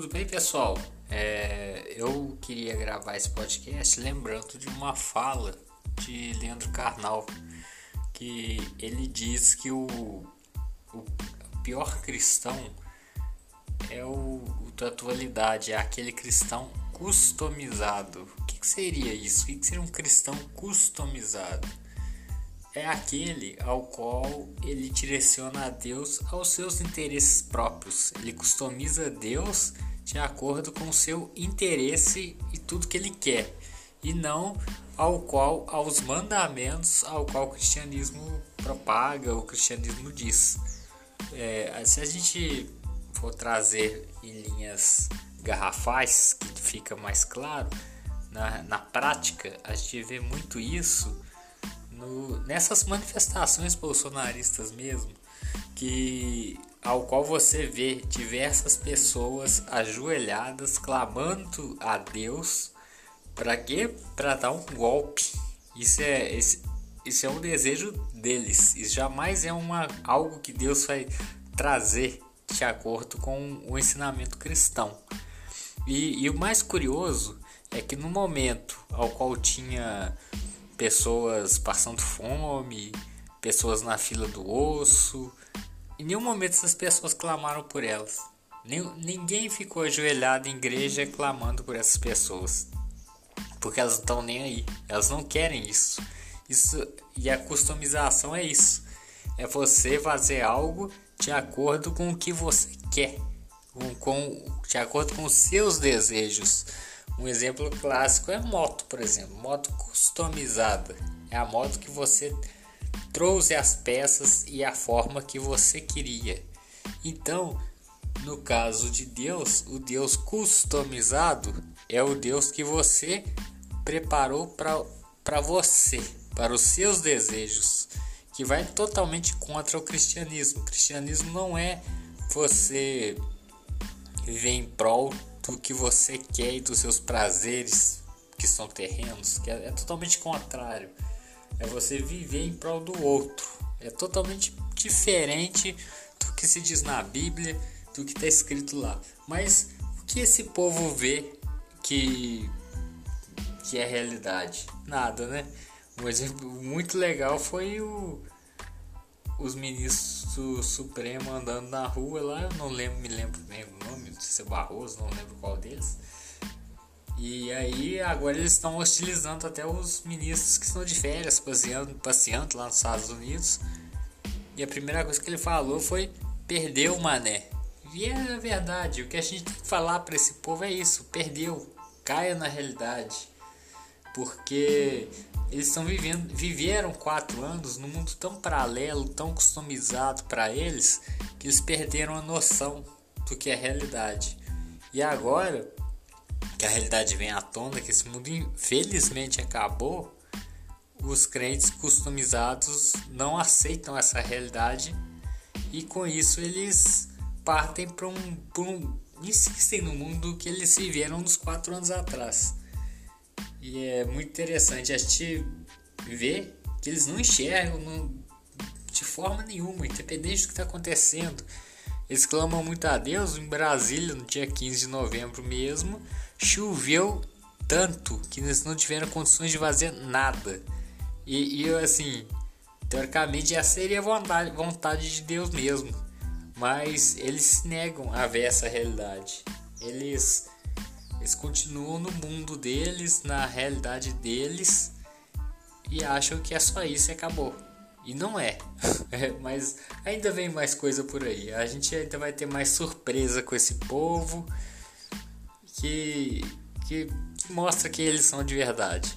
Tudo bem, pessoal? É, eu queria gravar esse podcast lembrando de uma fala de Leandro Carnal, que ele diz que o, o pior cristão é o, o da atualidade, é aquele cristão customizado. O que, que seria isso? O que, que seria um cristão customizado? É aquele ao qual ele direciona a Deus aos seus interesses próprios. Ele customiza Deus de acordo com o seu interesse e tudo que ele quer, e não ao qual aos mandamentos ao qual o cristianismo propaga, o cristianismo diz. É, se a gente for trazer em linhas garrafais, que fica mais claro, na, na prática a gente vê muito isso no, nessas manifestações bolsonaristas mesmo, que ao qual você vê diversas pessoas ajoelhadas clamando a Deus para quê? Para dar um golpe. Isso é esse, isso é um desejo deles. Isso jamais é uma algo que Deus vai trazer de acordo com o ensinamento cristão. E, e o mais curioso é que no momento ao qual tinha pessoas passando fome, pessoas na fila do osso. Em nenhum momento essas pessoas clamaram por elas. Ninguém ficou ajoelhado em igreja clamando por essas pessoas. Porque elas não estão nem aí. Elas não querem isso. isso. E a customização é isso. É você fazer algo de acordo com o que você quer. Com, com, de acordo com os seus desejos. Um exemplo clássico é moto, por exemplo, moto customizada. É a moto que você trouxe as peças e a forma que você queria. Então, no caso de Deus, o Deus customizado é o Deus que você preparou para você, para os seus desejos, que vai totalmente contra o cristianismo. O cristianismo não é você viver em prol do que você quer e dos seus prazeres que são terrenos, que é, é totalmente contrário. É você viver em prol do outro. É totalmente diferente do que se diz na Bíblia, do que está escrito lá. Mas o que esse povo vê que que é realidade? Nada, né? Um exemplo muito legal foi o os ministros do Supremo andando na rua lá, eu não lembro, me lembro bem o nome, não sei se é Barroso, não lembro qual deles. E aí agora eles estão hostilizando até os ministros que estão de férias, passeando, passeando lá nos Estados Unidos. E a primeira coisa que ele falou foi perdeu o mané. E é verdade, o que a gente tem que falar para esse povo é isso, perdeu, caia na realidade. Porque eles estão vivendo, viveram quatro anos num mundo tão paralelo, tão customizado para eles, que eles perderam a noção do que é realidade. E agora que a realidade vem à tona, que esse mundo infelizmente acabou, os crentes customizados não aceitam essa realidade e com isso eles partem para um, um, insistem no mundo que eles viveram nos quatro anos atrás. E é muito interessante a gente ver que eles não enxergam de forma nenhuma, independente do que está acontecendo. Eles clamam muito a Deus. Em Brasília, no dia 15 de novembro mesmo, choveu tanto que eles não tiveram condições de fazer nada. E, e assim, teoricamente já seria vontade, vontade de Deus mesmo. Mas eles negam a ver essa realidade. Eles eles continuam no mundo deles, na realidade deles e acham que é só isso e acabou. E não é. é. Mas ainda vem mais coisa por aí. A gente ainda vai ter mais surpresa com esse povo que, que, mostra que eles são de verdade.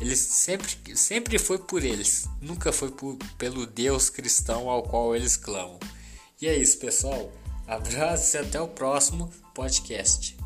Eles sempre, sempre foi por eles, nunca foi por, pelo Deus cristão ao qual eles clamam. E é isso, pessoal. Abraço e até o próximo podcast.